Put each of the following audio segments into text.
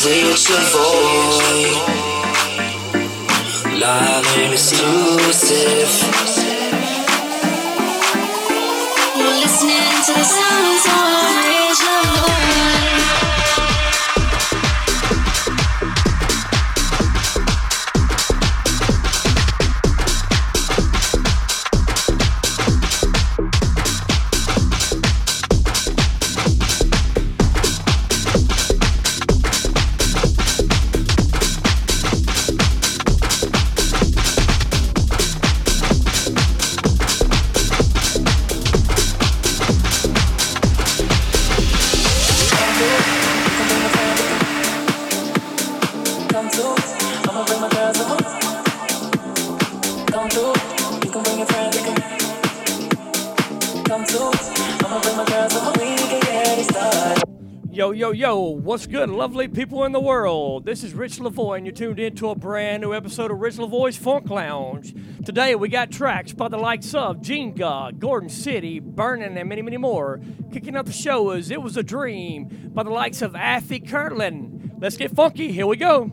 of Ric Lavoy. Live and exclusive. You're listening to the sounds of Ric Lavoy. Yo, what's good, lovely people in the world? This is Ric Lavoy, and you're tuned in to a brand new episode of Ric Lavoy's Funk Lounge. Today, we got tracks by the likes of Gene God, Gorgon City, Burning, and many, many more. Kicking off the show is It Was a Dream by the likes of Afi Kirtland. Let's get funky. Here we go. We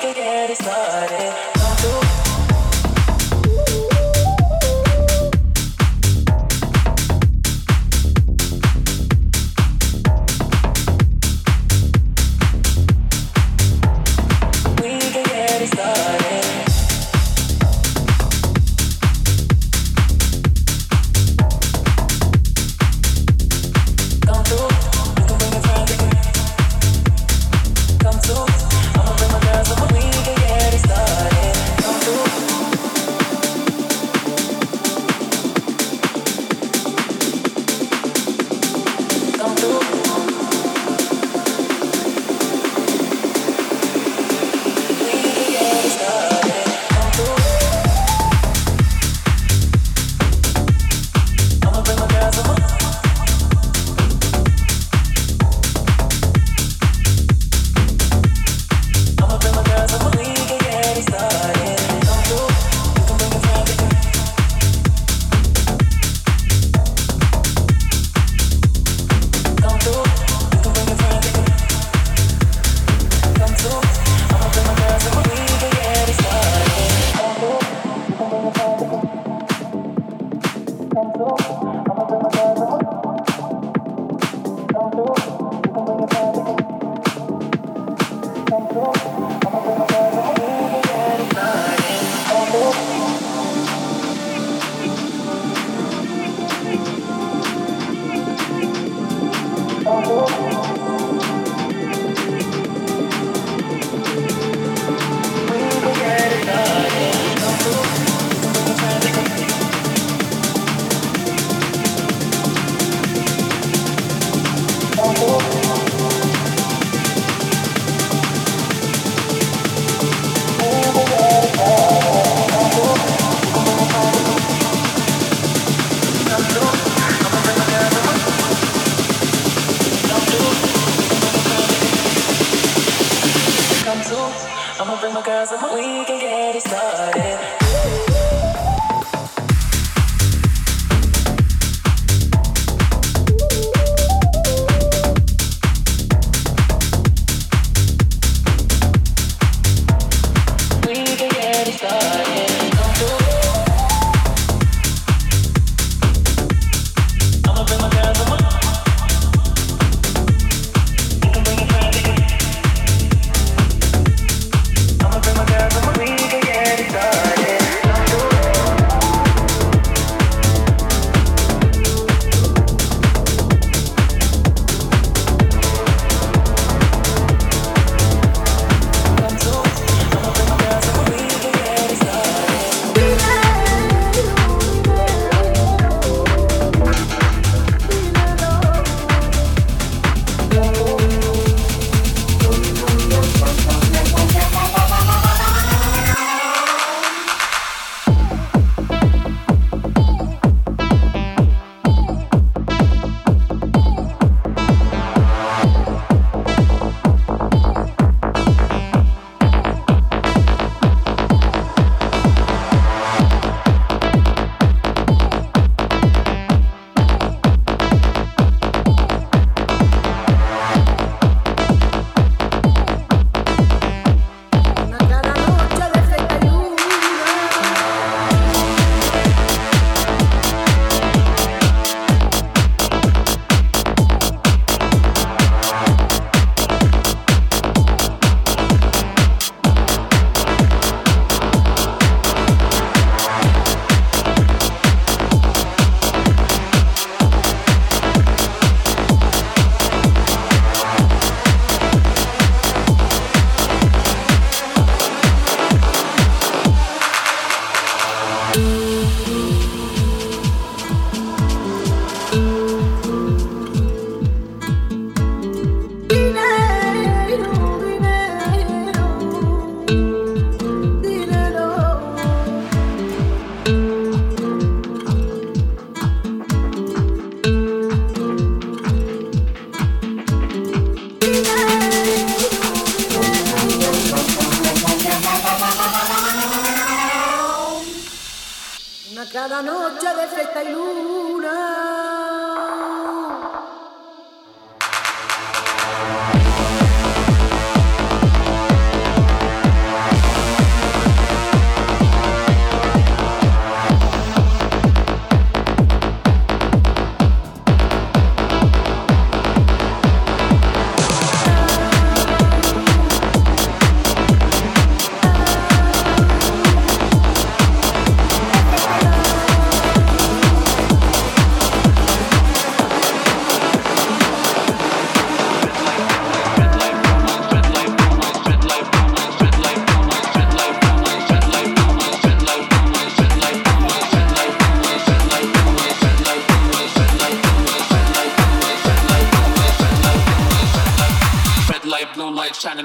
can get it started.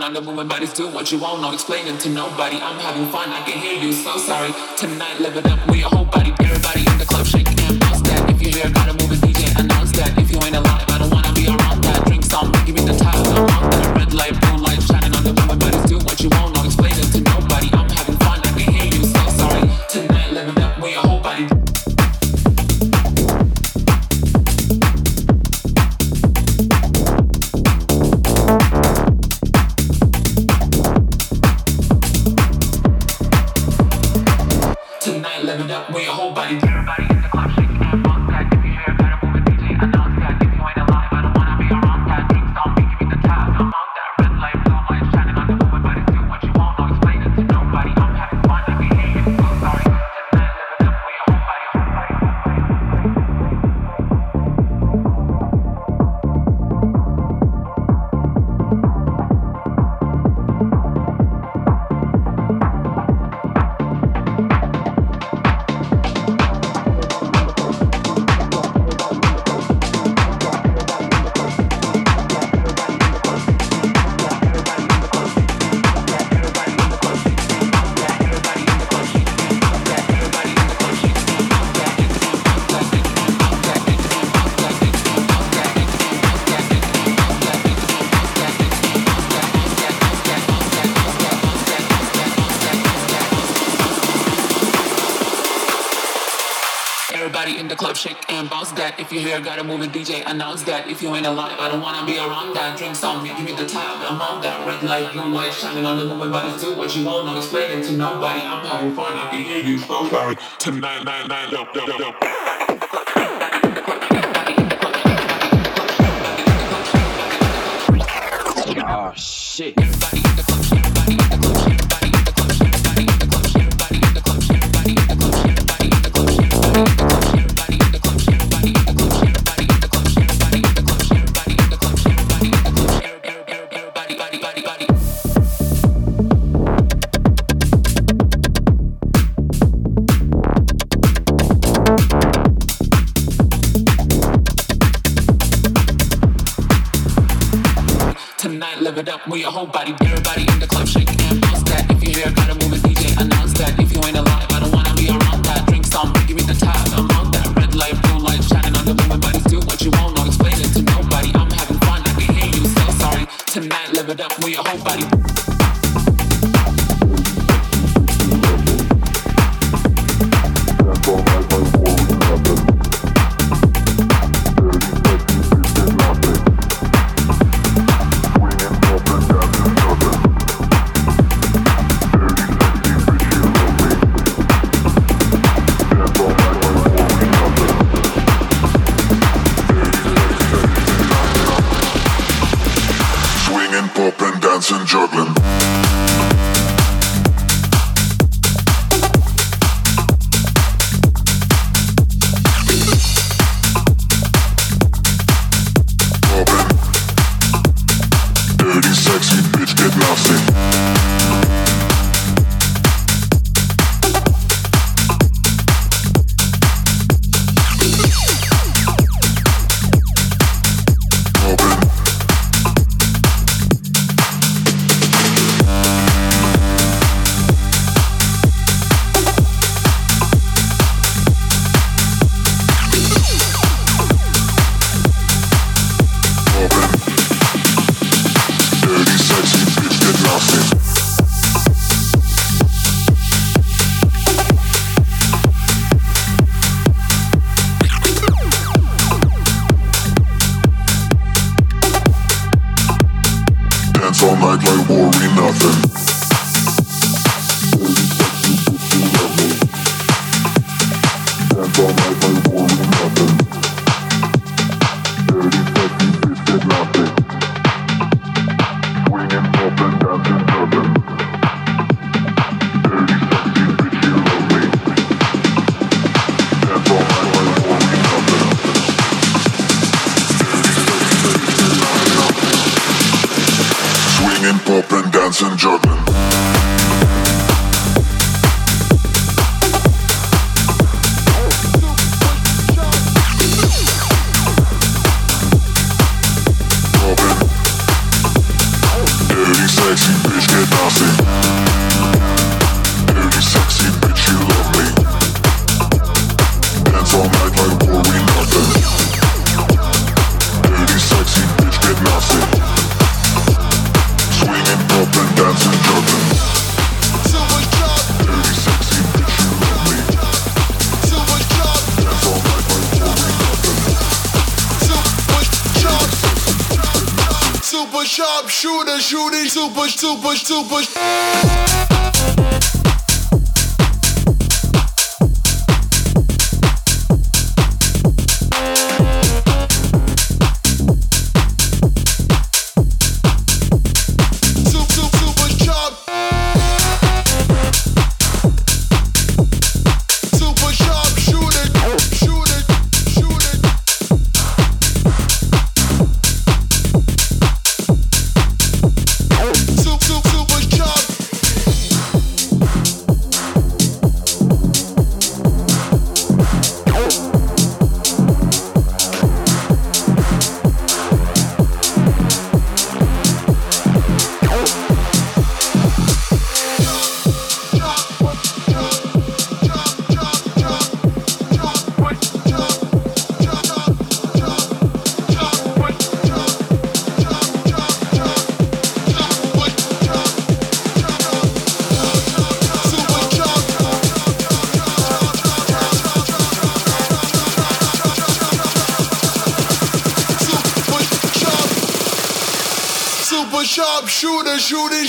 On the moving bodies do what you want, no explaining to nobody. I'm having fun, I can hear you, so sorry. Tonight, live it up with your whole body. Everybody in the club, shake and bounce that. If you hear, gotta move a DJ, announce that. If you ain't alive, I don't wanna be around that. Drink some, give me the time, I'm that. Red light, blue light, shining on the moving bodies do what you want, no explaining you hear, gotta move it, DJ, announce that. If you ain't alive, I don't wanna be around that. Drink some, give me the time, I'm on that. Red light, blue light, shining on the moving bodies. Do what you want, no explaining to nobody. I'm having fun, I can hear you. So sorry. Tonight, night, night, dope, dope, dope. Oh shit. move your whole body. Everybody in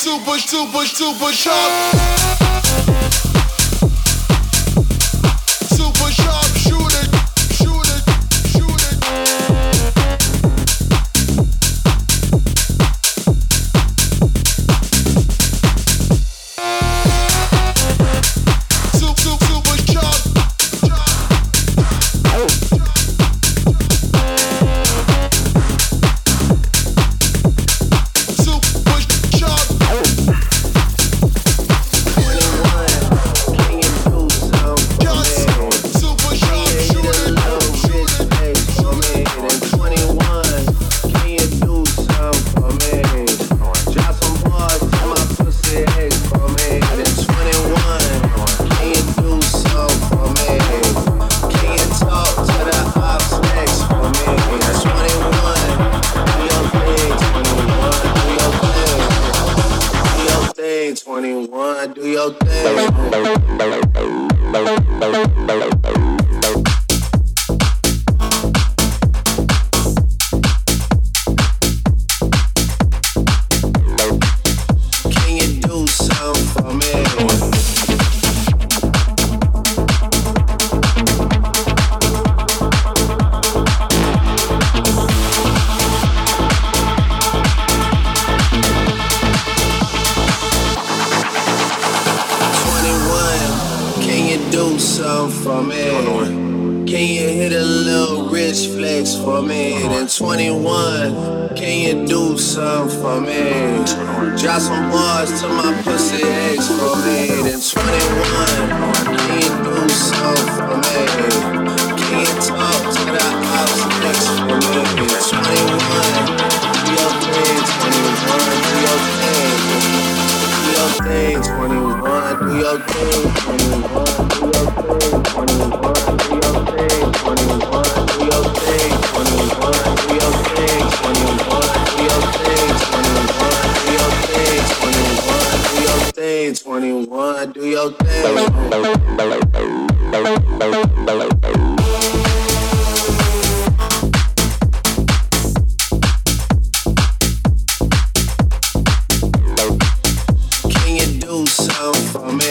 super super super sharp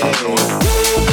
Senhor.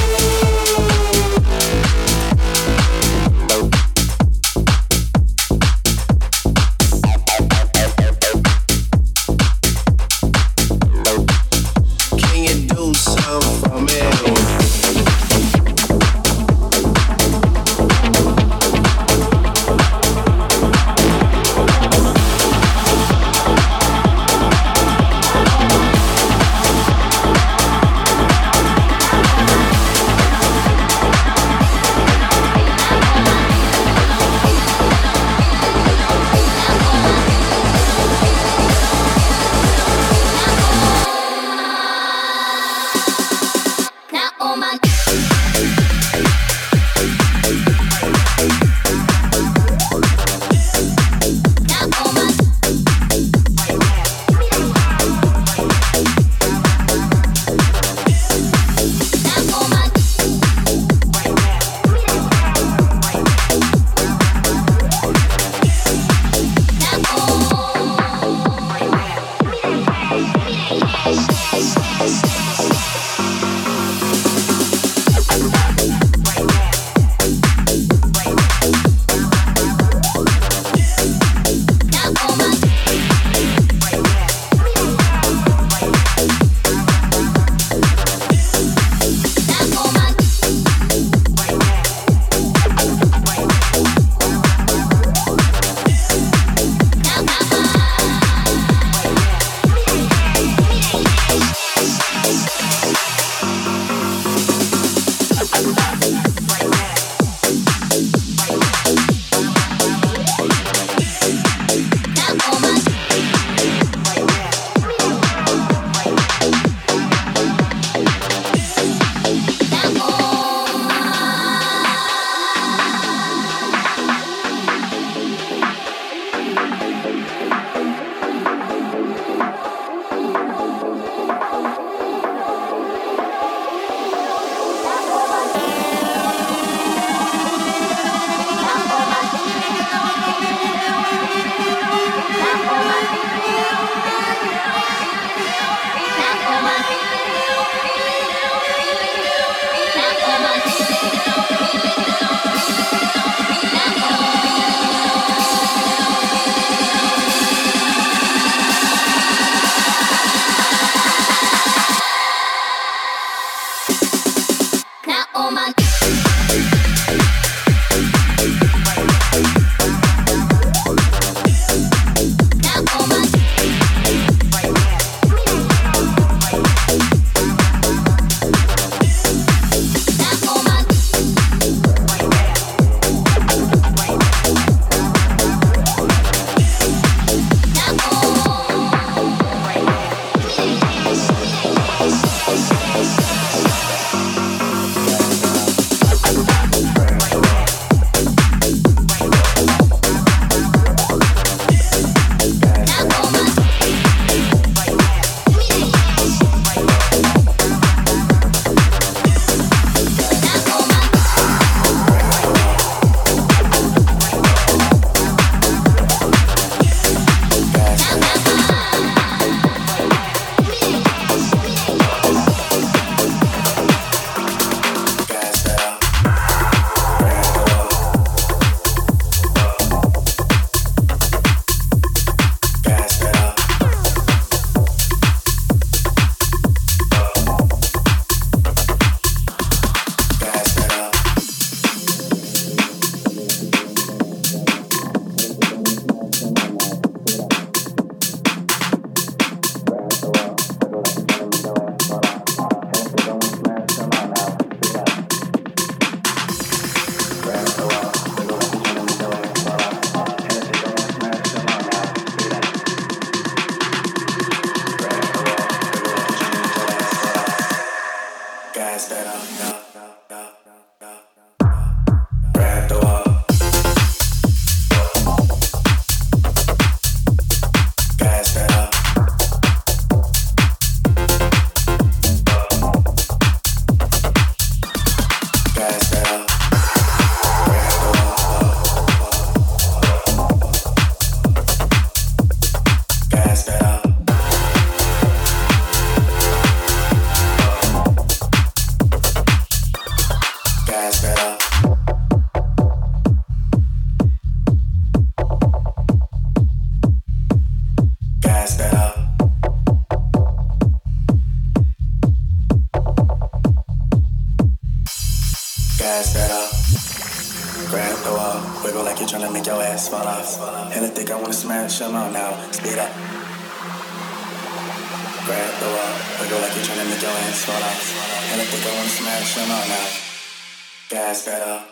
past better. Uh,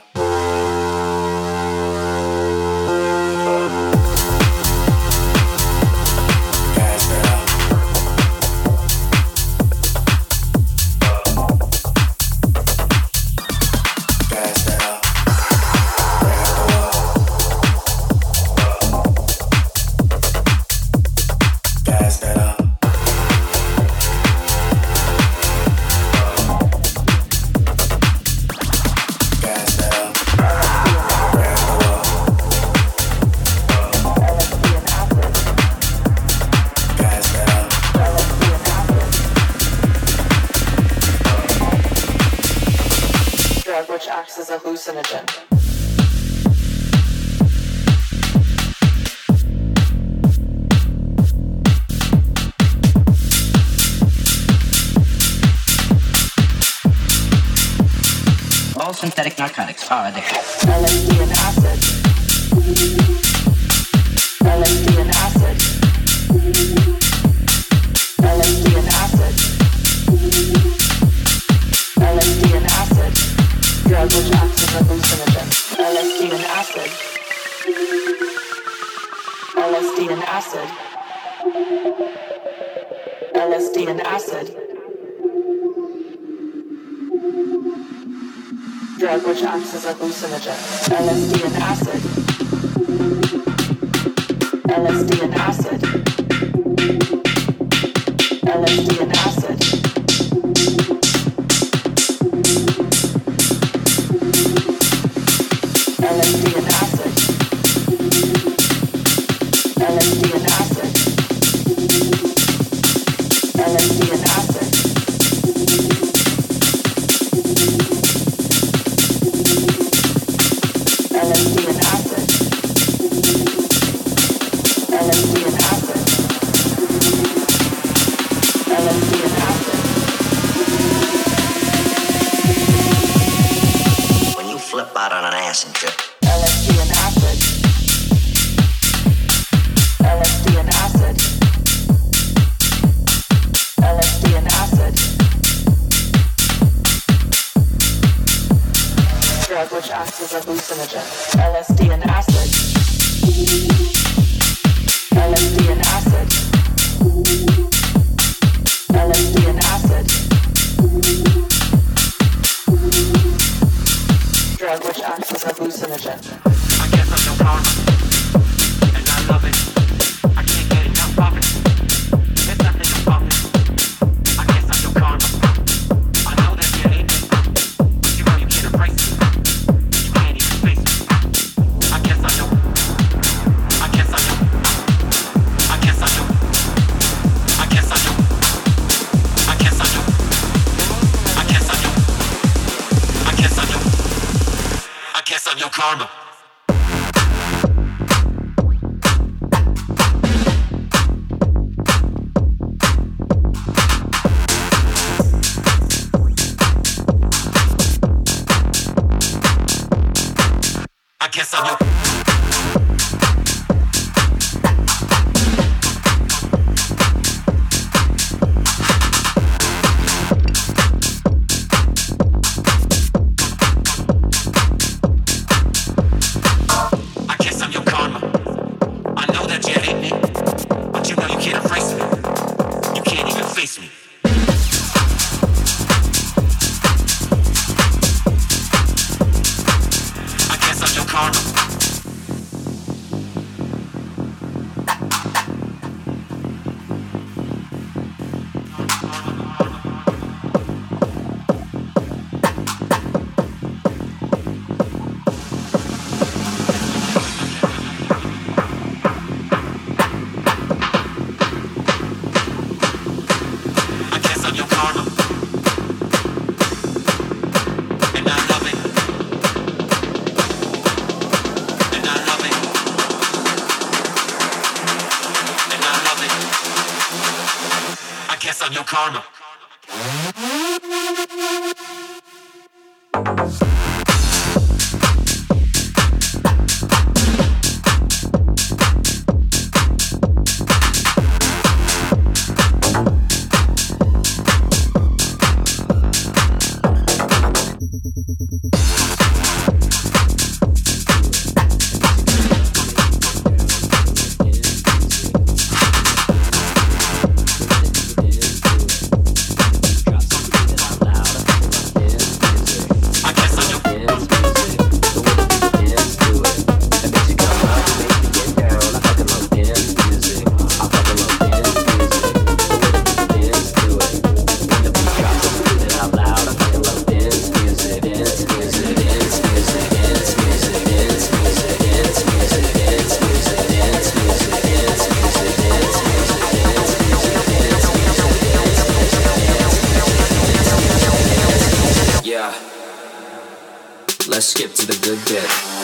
and I Let's skip to the good bit.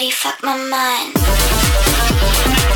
body, fuck my mind.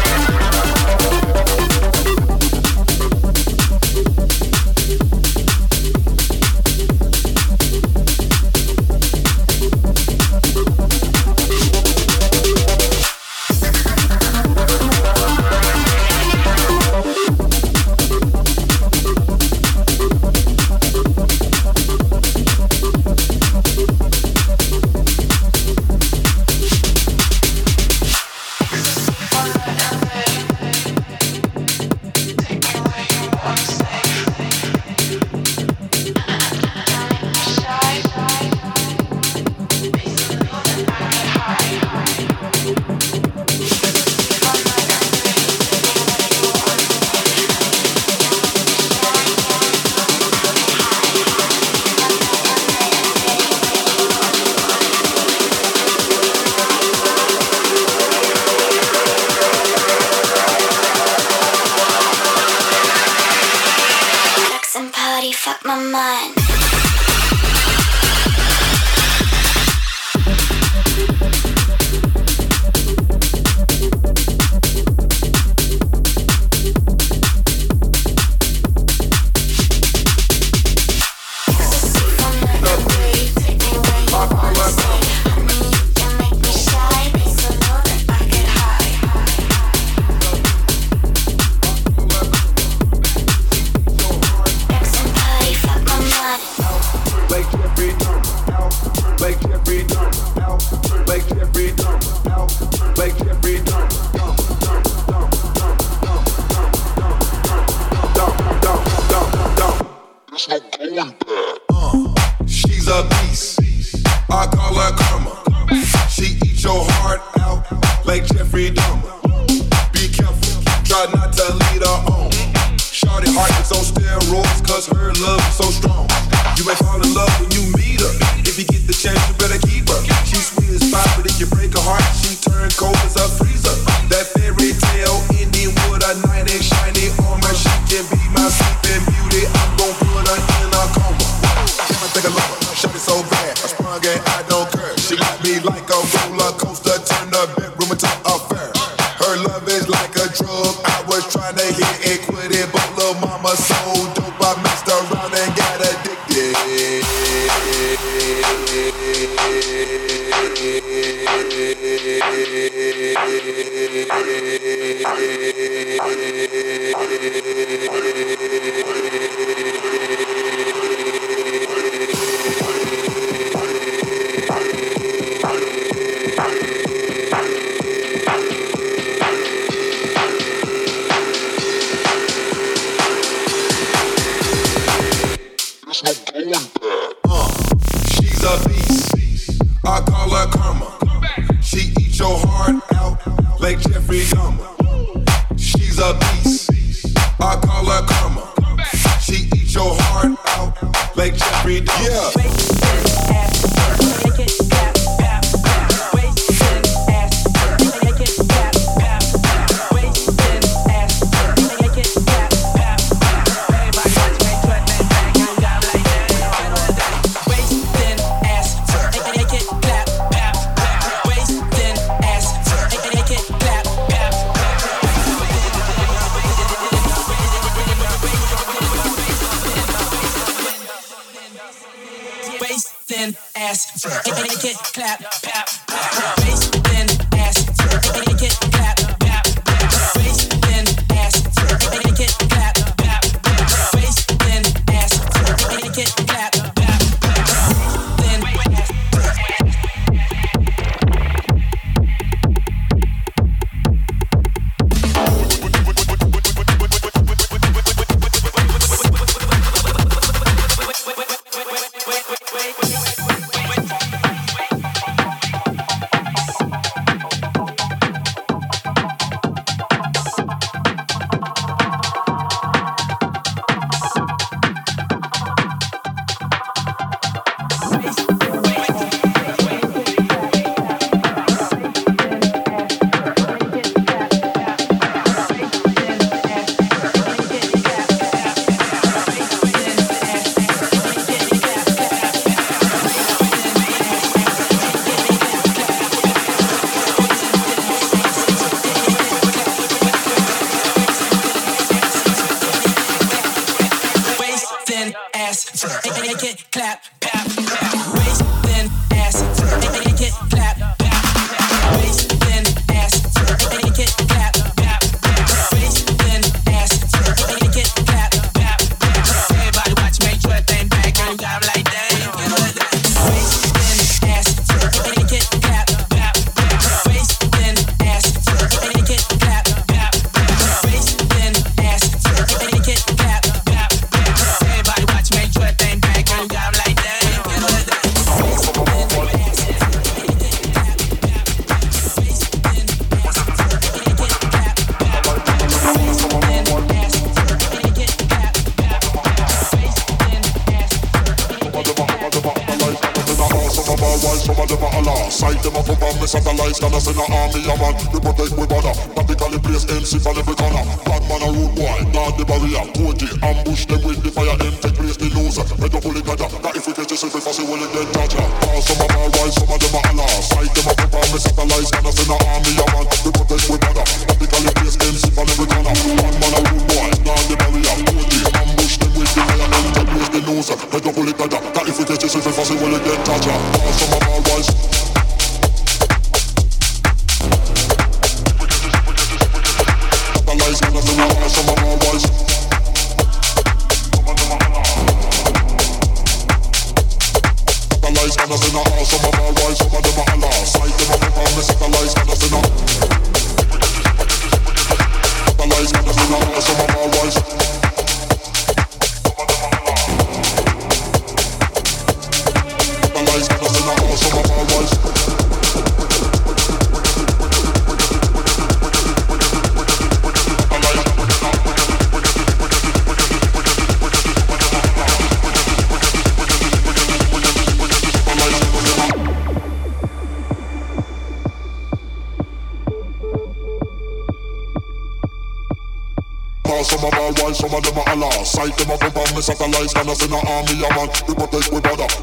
Uh, she's a beast. I call her karma. She eats your heart out like Jeffrey Dahmer. Be careful, try not to lead her on. Shorty heart is on steroids, cause her love is so strong. You ain't fall in love when you meet her. If you get the chance, you better keep her. She's sweet as pie, but if you break her heart, clap, clap, clap.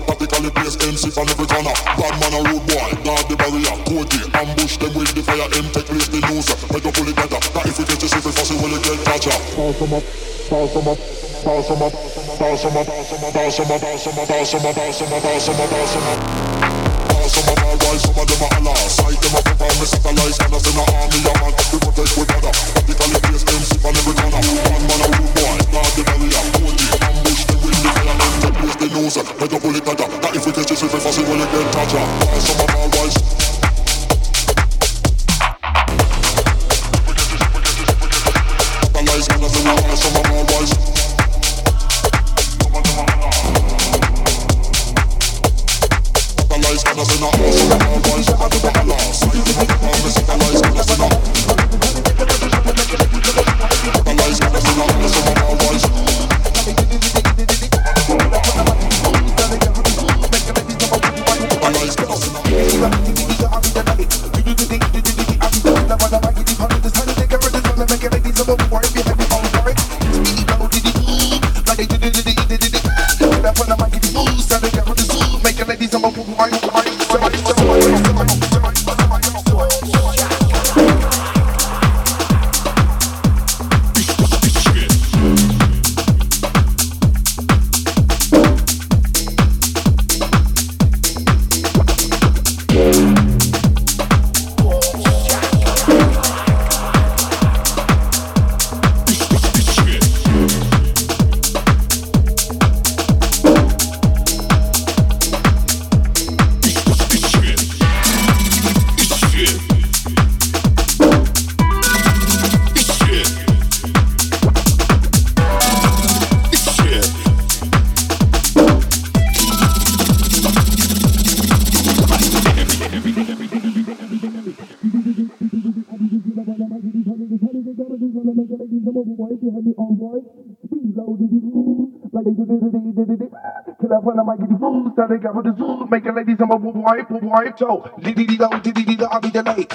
Practically place MC from every corner. Bad man a rude boy, guard the barrier, code ambush them with the fire, M take place the news. Make up pull it better, that if we get you, if we fussy, will you get catcher? Pass them up, pass them up, pass them up, pass them up, pass them up, pass them up, pass them up, pass them up, pass them up, pass them up, pass them up. Pass some of our boys, some of them are Allah. Sight them up above me, satellites, gonna send an army, a man. We protect we border, practically place MC from every corner. Bad man a rude boy, guard the barrier, code ambush Loser, like a bullet cutter That if we catch it, we fail, fast, we will get toucher Pass on my bad boys you had me, on homeboy? Be loaded, like they did it. did it, did it, did it. Can I run the mic, get the food? Starting out with the zoo, making ladies, I'm a boy, it, boy, so. Diddy, diddy, diddy, I'll be the late.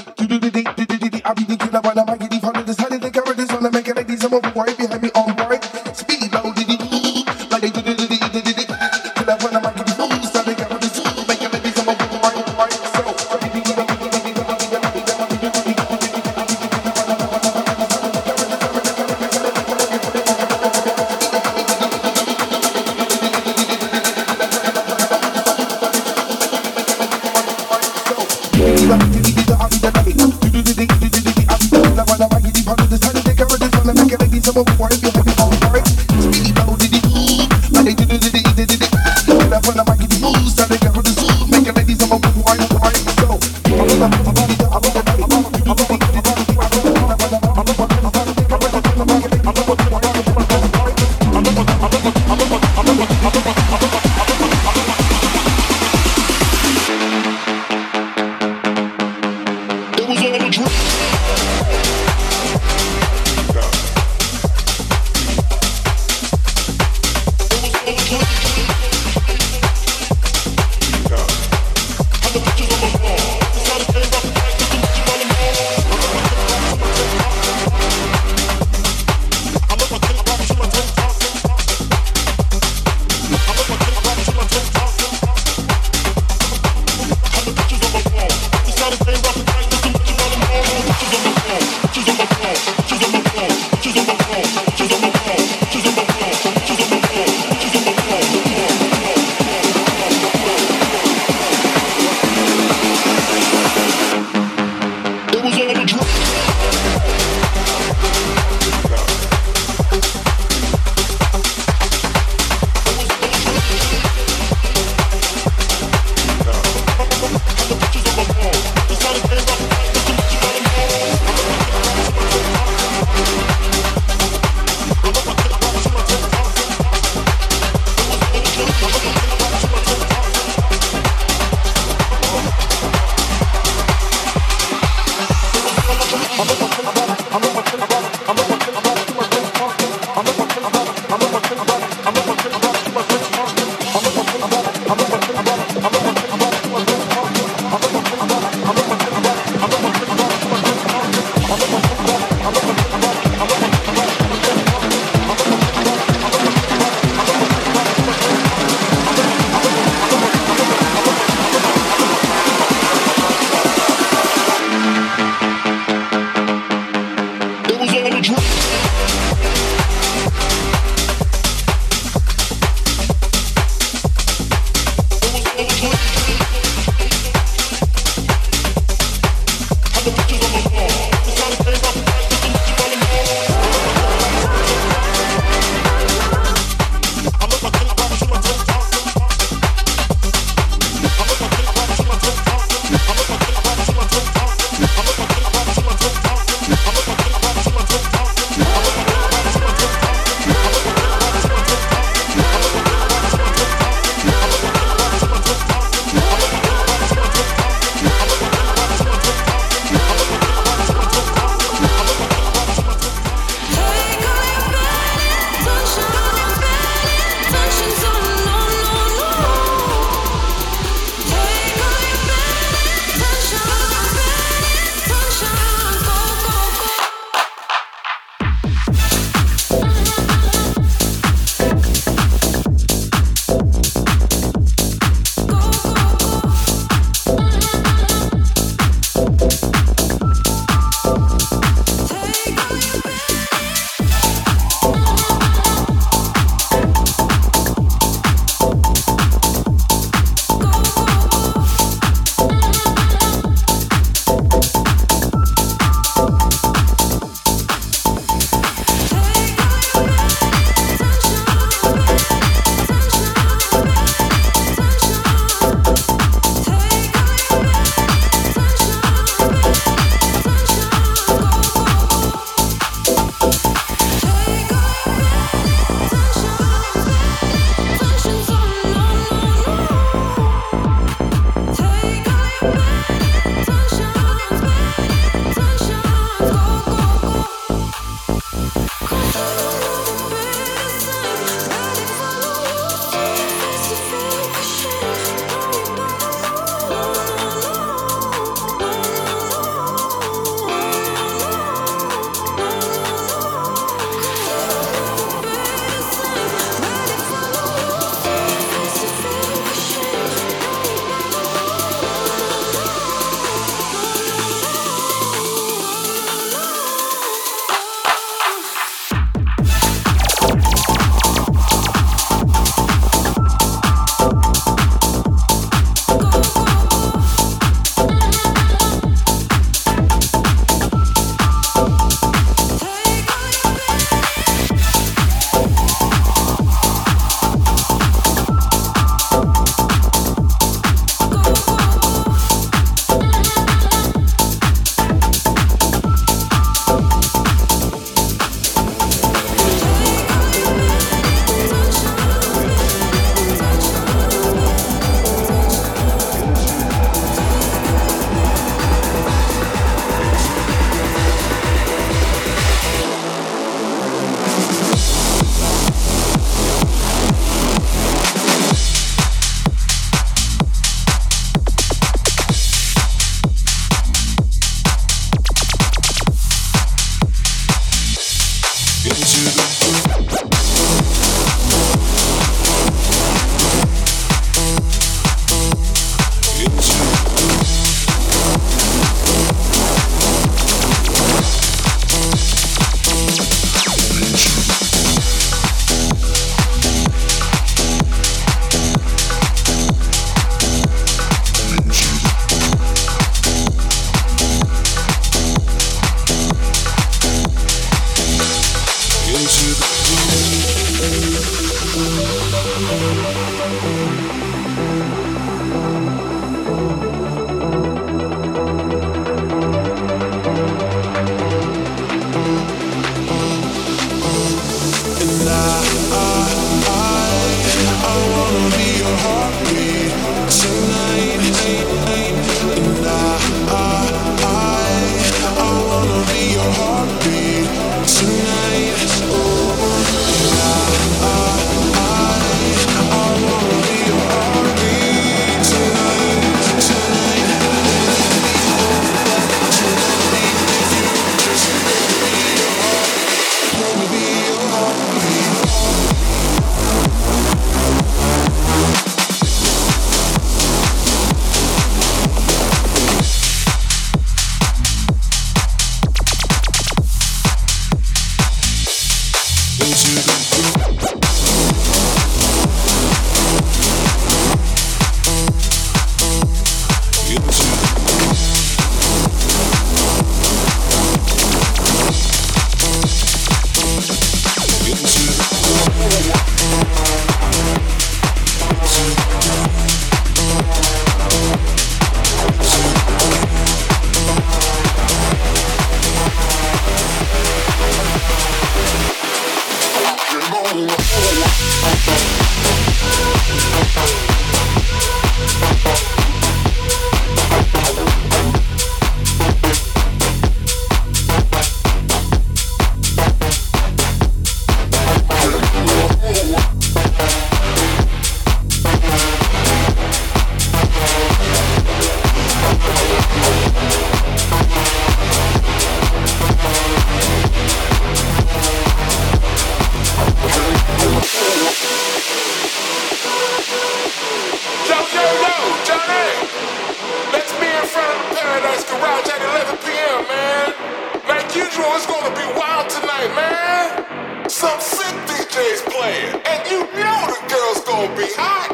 it's gonna be wild tonight, man. Some sick DJs playing, and you know the girls gonna be hot.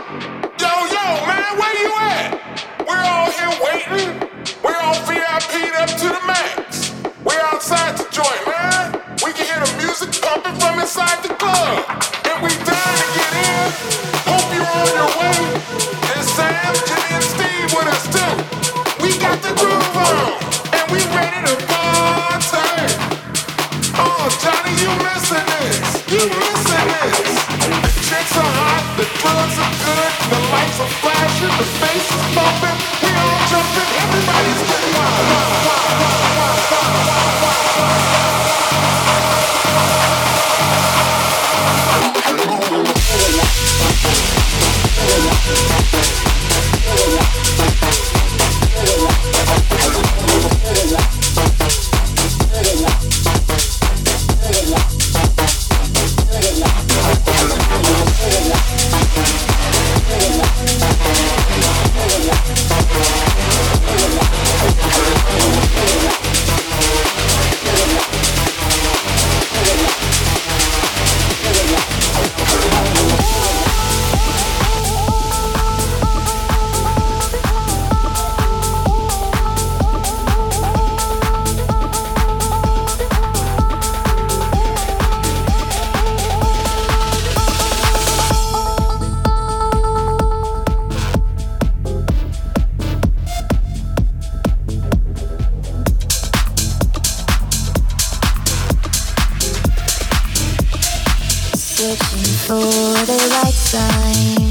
Yo, yo, man, where you at? for the right sign.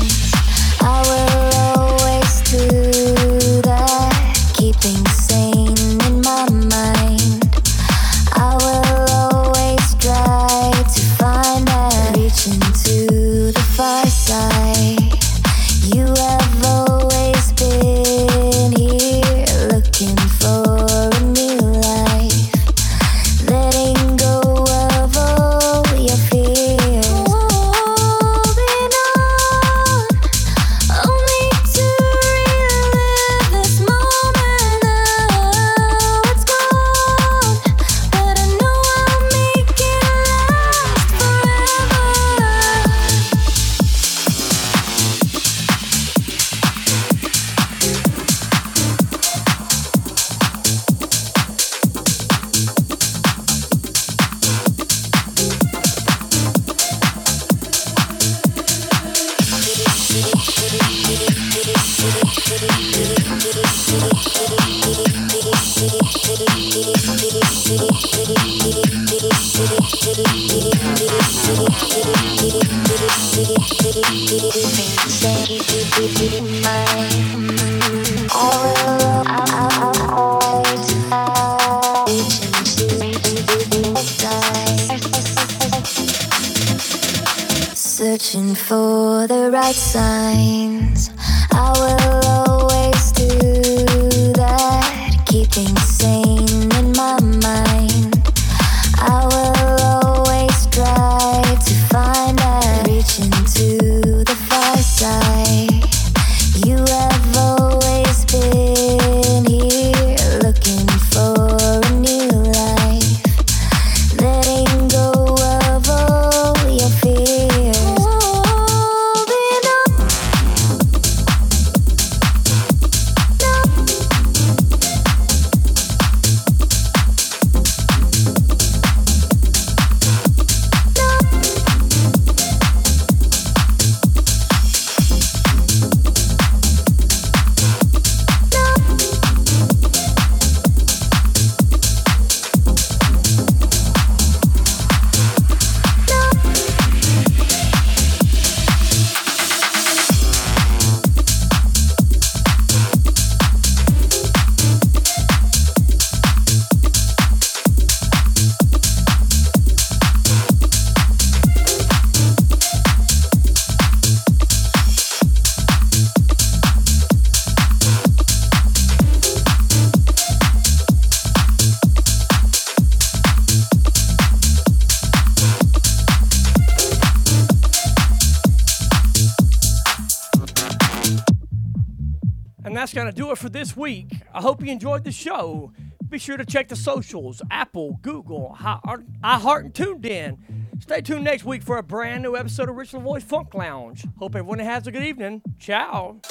To do it for this week. I hope you enjoyed the show. Be sure to check the socials Apple, Google, iHeart, and TuneIn. Stay tuned next week for a brand new episode of Ric Lavoy's Funk Lounge. Hope everyone has a good evening. Ciao.